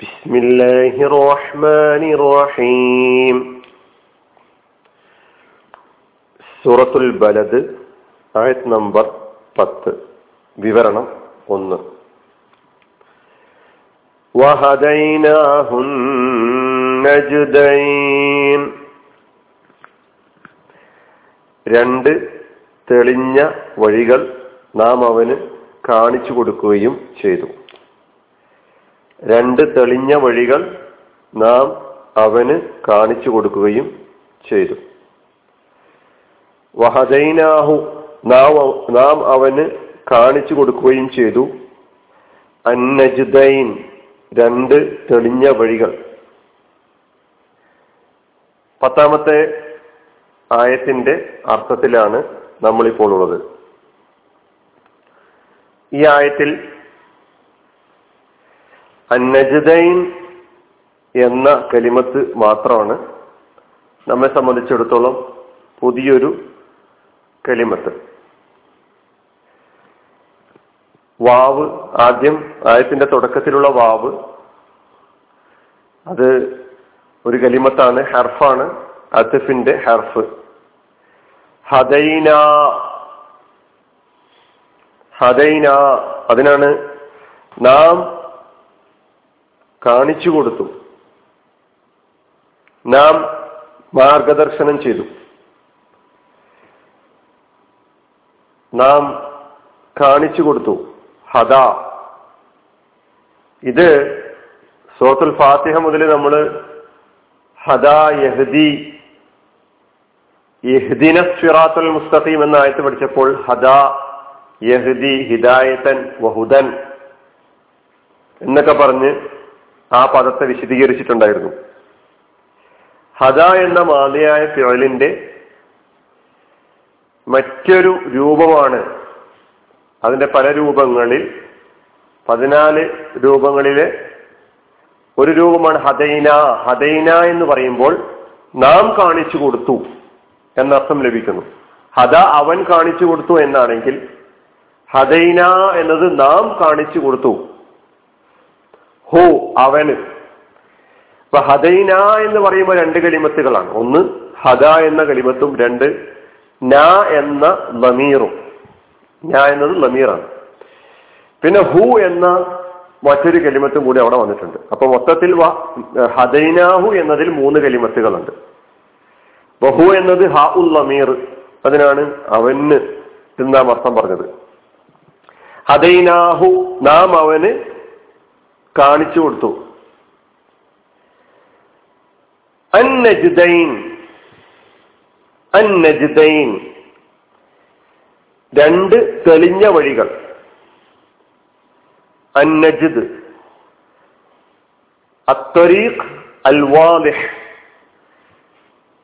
بسم الله الرحمن الرحيم സൂറത്തുൽ ബലദ് ആയത് നമ്പർ പത്ത് വിവരണം ഒന്ന് وهديناه النجدين രണ്ട് തെളിഞ്ഞ വഴികൾ നാം അവന് കാണിച്ചു കൊടുക്കുകയും ചെയ്തു രണ്ട് തെളിഞ്ഞ വഴികൾ നാം അവന് കാണിച്ചു കൊടുക്കുകയും ചെയ്തു. വഹദൈനാഹു നാം അവന് കാണിച്ചു കൊടുക്കുകയും ചെയ്തു. അന്നജുദൈൻ രണ്ട് തെളിഞ്ഞ വഴികൾ. പത്താമത്തെ ആയത്തിന്റെ അർത്ഥത്തിലാണ് നമ്മളിപ്പോൾ ഉള്ളത്. ഈ ആയത്തിൽ അന്നജദൈൻ എന്ന കലിമത്ത് മാത്രമാണ് നമ്മെ സംബന്ധിച്ചിടത്തോളം പുതിയൊരു കലിമത്ത്. വാവ് ആദ്യം ആയത്തിന്റെ തുടക്കത്തിലുള്ള വാവ് അത് ഒരു കലിമത്താണ് ഹെർഫാണ് അതിഫിന്റെ ഹെർഫ്. ഹദൈന ഹദൈന അതിനാണ് നാം കാണിച്ചു കൊടുത്തു. നാം മാർഗദർശനം ചെയ്തു. നാം കാണിച്ചു കൊടുത്തു. ഹദ. ഇത് സോത്തുൽ ഫാത്തിഹ മുതൽ നമ്മൾ ഹദ യഹദി യഹ്ദിന ഫിറാത്തുൽ മുസ്തഖീം എന്ന ആയത്ത് പഠിച്ചപ്പോൾ ഹദ യഹദി ഹിദായത്തൻ വഹുദൻ എന്നൊക്കെ പറഞ്ഞ് ആ പദത്തെ വിശദീകരിച്ചിട്ടുണ്ടായിരുന്നു. ഹദ എന്ന മാതിയായ ഫിഴലിന്റെ മറ്റൊരു രൂപമാണ്. അതിന്റെ പല രൂപങ്ങളിൽ പതിനാല് രൂപങ്ങളിലെ ഒരു രൂപമാണ് ഹദൈന. ഹദൈന എന്ന് പറയുമ്പോൾ നാം കാണിച്ചു കൊടുത്തു എന്നർത്ഥം ലഭിക്കുന്നു. ഹദ അവൻ കാണിച്ചു കൊടുത്തു എന്നാണെങ്കിൽ ഹദൈന എന്നത് നാം കാണിച്ചു കൊടുത്തു. ഹോ അവന്. ഇപ്പൊ ഹദൈന എന്ന് പറയുമ്പോൾ രണ്ട് കലിമത്തുകളാണ്. ഒന്ന് ഹദ എന്ന കലിമത്തും രണ്ട് ന എന്ന ലമീറും. ന എന്നത് ലമീറാണ്. പിന്നെ ഹു എന്ന മറ്റൊരു കലിമത്തും കൂടി അവിടെ വന്നിട്ടുണ്ട്. അപ്പൊ മൊത്തത്തിൽ ഹദൈനാഹു എന്നതിൽ മൂന്ന് കലിമത്തുകളുണ്ട്. ബഹു എന്നത് ഹ ഉൽ ലമീർ. അതിനാണ് അവന് എന്നാം അർത്ഥം പറഞ്ഞത്? ഹദൈനാഹു നാം അവന് കാണിച്ചു കൊടുത്തു. അന്നജിതൈൻ അന്നജിതൈൻ രണ്ട് തെളിഞ്ഞ വഴികൾ. അന്നജിദ് അത്വരീഖ് അൽ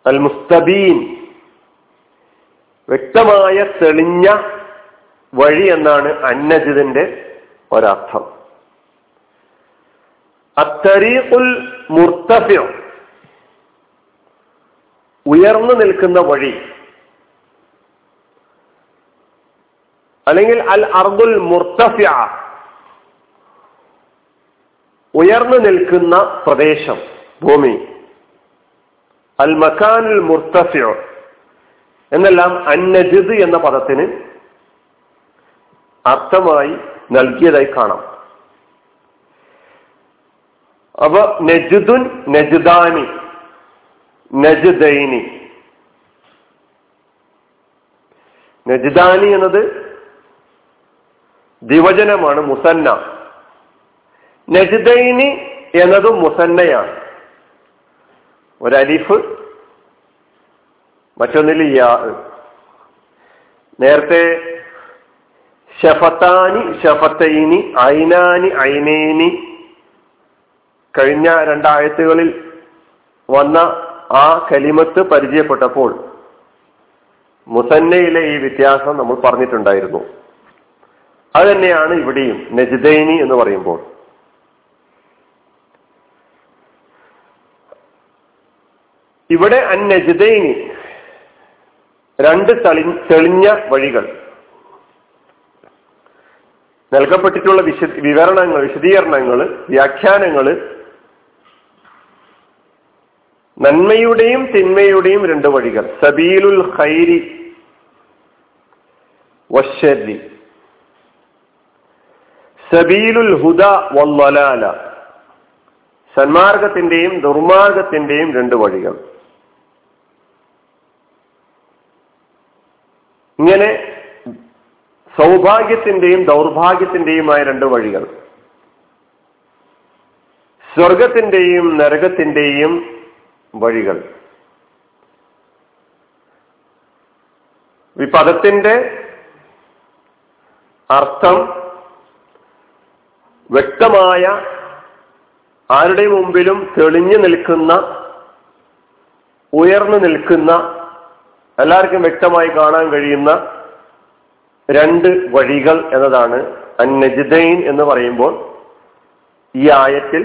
അൽ മുസ്തബീൻ വ്യക്തമായ തെളിഞ്ഞ വഴി എന്നാണ് അന്നജിദിന്റെ ഒരർത്ഥം. അത്തരീഖുൽ ഉയർന്നു നിൽക്കുന്ന വഴി. അല്ലെങ്കിൽ അൽ അർദുൽ മുർത്തഫ്യ ഉയർന്നു നിൽക്കുന്ന പ്രദേശം ഭൂമി. അൽ മക്കാനുൽ മുർത്തഫ്യ എന്നെല്ലാം അന്നജിദ് എന്ന പദത്തിന് അർത്ഥമായി നൽകിയതായി കാണാം. അപ്പൊ നജുദുൻ നജുദാനി നജുദൈനി. നജുദാനി എന്നത് ദിവചനമാണ് മുസന്ന. നജുദൈനി എന്നത് മുസന്നയാണ്. ഒരലിഫ് മറ്റൊന്നിൽ യാ. നേരത്തെ ഷഫത്താനി ഷഫത്തൈനി ഐനാനി ഐനേനി കഴിഞ്ഞ രണ്ടായത്തുകളിൽ വന്ന ആ കലിമത്ത് പരിചയപ്പെട്ടപ്പോൾ മുസന്നയിലെ ഈ വ്യത്യാസം നമ്മൾ പറഞ്ഞിട്ടുണ്ടായിരുന്നു. അത് തന്നെയാണ് ഇവിടെയും നജിദൈനി എന്ന് പറയുമ്പോൾ. ഇവിടെ അൻ അന്നജിദൈനി രണ്ട് തെളി തെളിഞ്ഞ വഴികൾ നൽകപ്പെട്ടിട്ടുള്ള വിശ വിവരണങ്ങൾ വിശദീകരണങ്ങൾ വ്യാഖ്യാനങ്ങൾ നന്മയുടെയും തിന്മയുടെയും രണ്ട് വഴികൾ. സബീലുൽ ഖൈരി വശരി സബീലുൽ ഹുദ വല്ലലാല സന്മാർഗത്തിന്റെയും ദുർമാർഗത്തിന്റെയും രണ്ട് വഴികൾ. ഇങ്ങനെ സൗഭാഗ്യത്തിന്റെയും ദൗർഭാഗ്യത്തിന്റെയുമായ രണ്ട് വഴികൾ. സ്വർഗത്തിന്റെയും നരകത്തിന്റെയും വഴികൾ. ഈ പദത്തിന്റെ അർത്ഥം വ്യക്തമായ ആരുടെ മുമ്പിലും തെളിഞ്ഞു നിൽക്കുന്ന ഉയർന്നു നിൽക്കുന്ന എല്ലാവർക്കും വ്യക്തമായി കാണാൻ കഴിയുന്ന രണ്ട് വഴികൾ എന്നതാണ് അന്നജിദൈൻ എന്ന് പറയുമ്പോൾ ഈ ആയത്തിൽ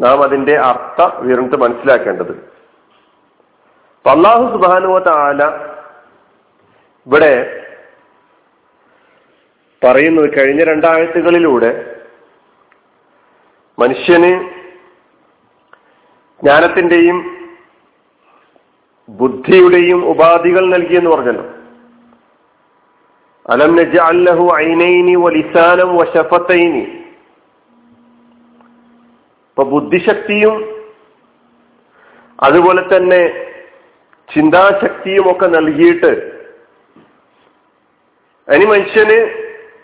നാം അതിന്റെ അർത്ഥ വിവരണത്ത് മനസ്സിലാക്കേണ്ടത്. അള്ളാഹു സുബാനുവത്ത ആല ഇവിടെ പറയുന്നത് കഴിഞ്ഞ രണ്ടാഴ്ചകളിലൂടെ മനുഷ്യന് ജ്ഞാനത്തിന്റെയും ബുദ്ധിയുടെയും ഉപാധികൾ നൽകിയെന്ന് പറഞ്ഞല്ലോ. അലം നജ അല്ലഹു ഐനൈനി വലിസാനം വശഫത്തൈനി ഇപ്പൊ ബുദ്ധിശക്തിയും അതുപോലെ തന്നെ ചിന്താശക്തിയും ഒക്കെ നൽകിയിട്ട് ഇനി മനുഷ്യന്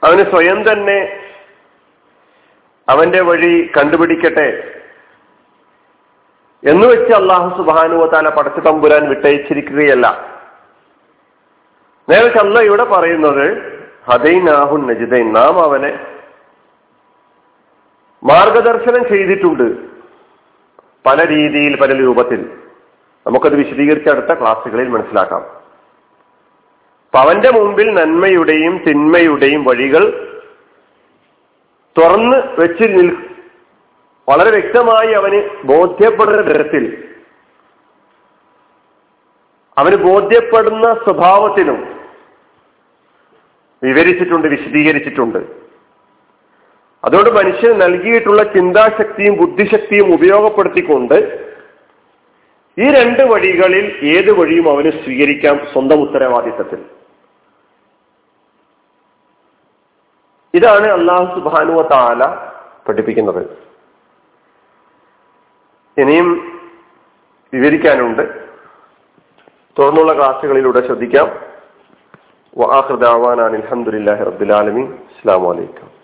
അവന് സ്വയം തന്നെ അവന്റെ വഴി കണ്ടുപിടിക്കട്ടെ എന്ന് വെച്ച് അള്ളാഹു സുബാനുവത്താല പടച്ചു തമ്പുരാൻ വിട്ടയച്ചിരിക്കുകയല്ല. നേരത്തെ അല്ല ഇവിടെ പറയുന്നത് ഹദൈനാഹുൻ നജിദൈൻ നാം അവനെ മാർഗദർശനം ചെയ്തിട്ടുണ്ട്. പല രീതിയിൽ പല രൂപത്തിൽ. നമുക്കത് വിശദീകരിച്ച അടുത്ത ക്ലാസ്സുകളിൽ മനസ്സിലാക്കാം. അപ്പൊ അവന്റെ മുമ്പിൽ നന്മയുടെയും തിന്മയുടെയും വഴികൾ തുറന്ന് വെച്ച് നിൽ വളരെ വ്യക്തമായി അവന് ബോധ്യപ്പെടുന്ന തരത്തിൽ. അവന് ബോധ്യപ്പെടുന്ന സ്വഭാവത്തിനും വിവരിച്ചിട്ടുണ്ട് വിശദീകരിച്ചിട്ടുണ്ട്. അതുകൊണ്ട് മനുഷ്യന് നൽകിയിട്ടുള്ള ചിന്താശക്തിയും ബുദ്ധിശക്തിയും ഉപയോഗപ്പെടുത്തിക്കൊണ്ട് ഈ രണ്ട് വഴികളിൽ ഏത് വഴിയും അവന് സ്വീകരിക്കാം സ്വന്തം ഉത്തരവാദിത്തത്തിൽ. ഇതാണ് അള്ളാഹു സുബാനുവ താല പഠിപ്പിക്കുന്നത്. ഇനിയും വിവരിക്കാനുണ്ട്. തുടർന്നുള്ള ക്ലാസ്സുകളിലൂടെ ശ്രദ്ധിക്കാം. വാഹൃദാവാനാണ് അലഹമുല്ലാഹി റബ്ബുലാലമി അസ്സാം വലൈക്കും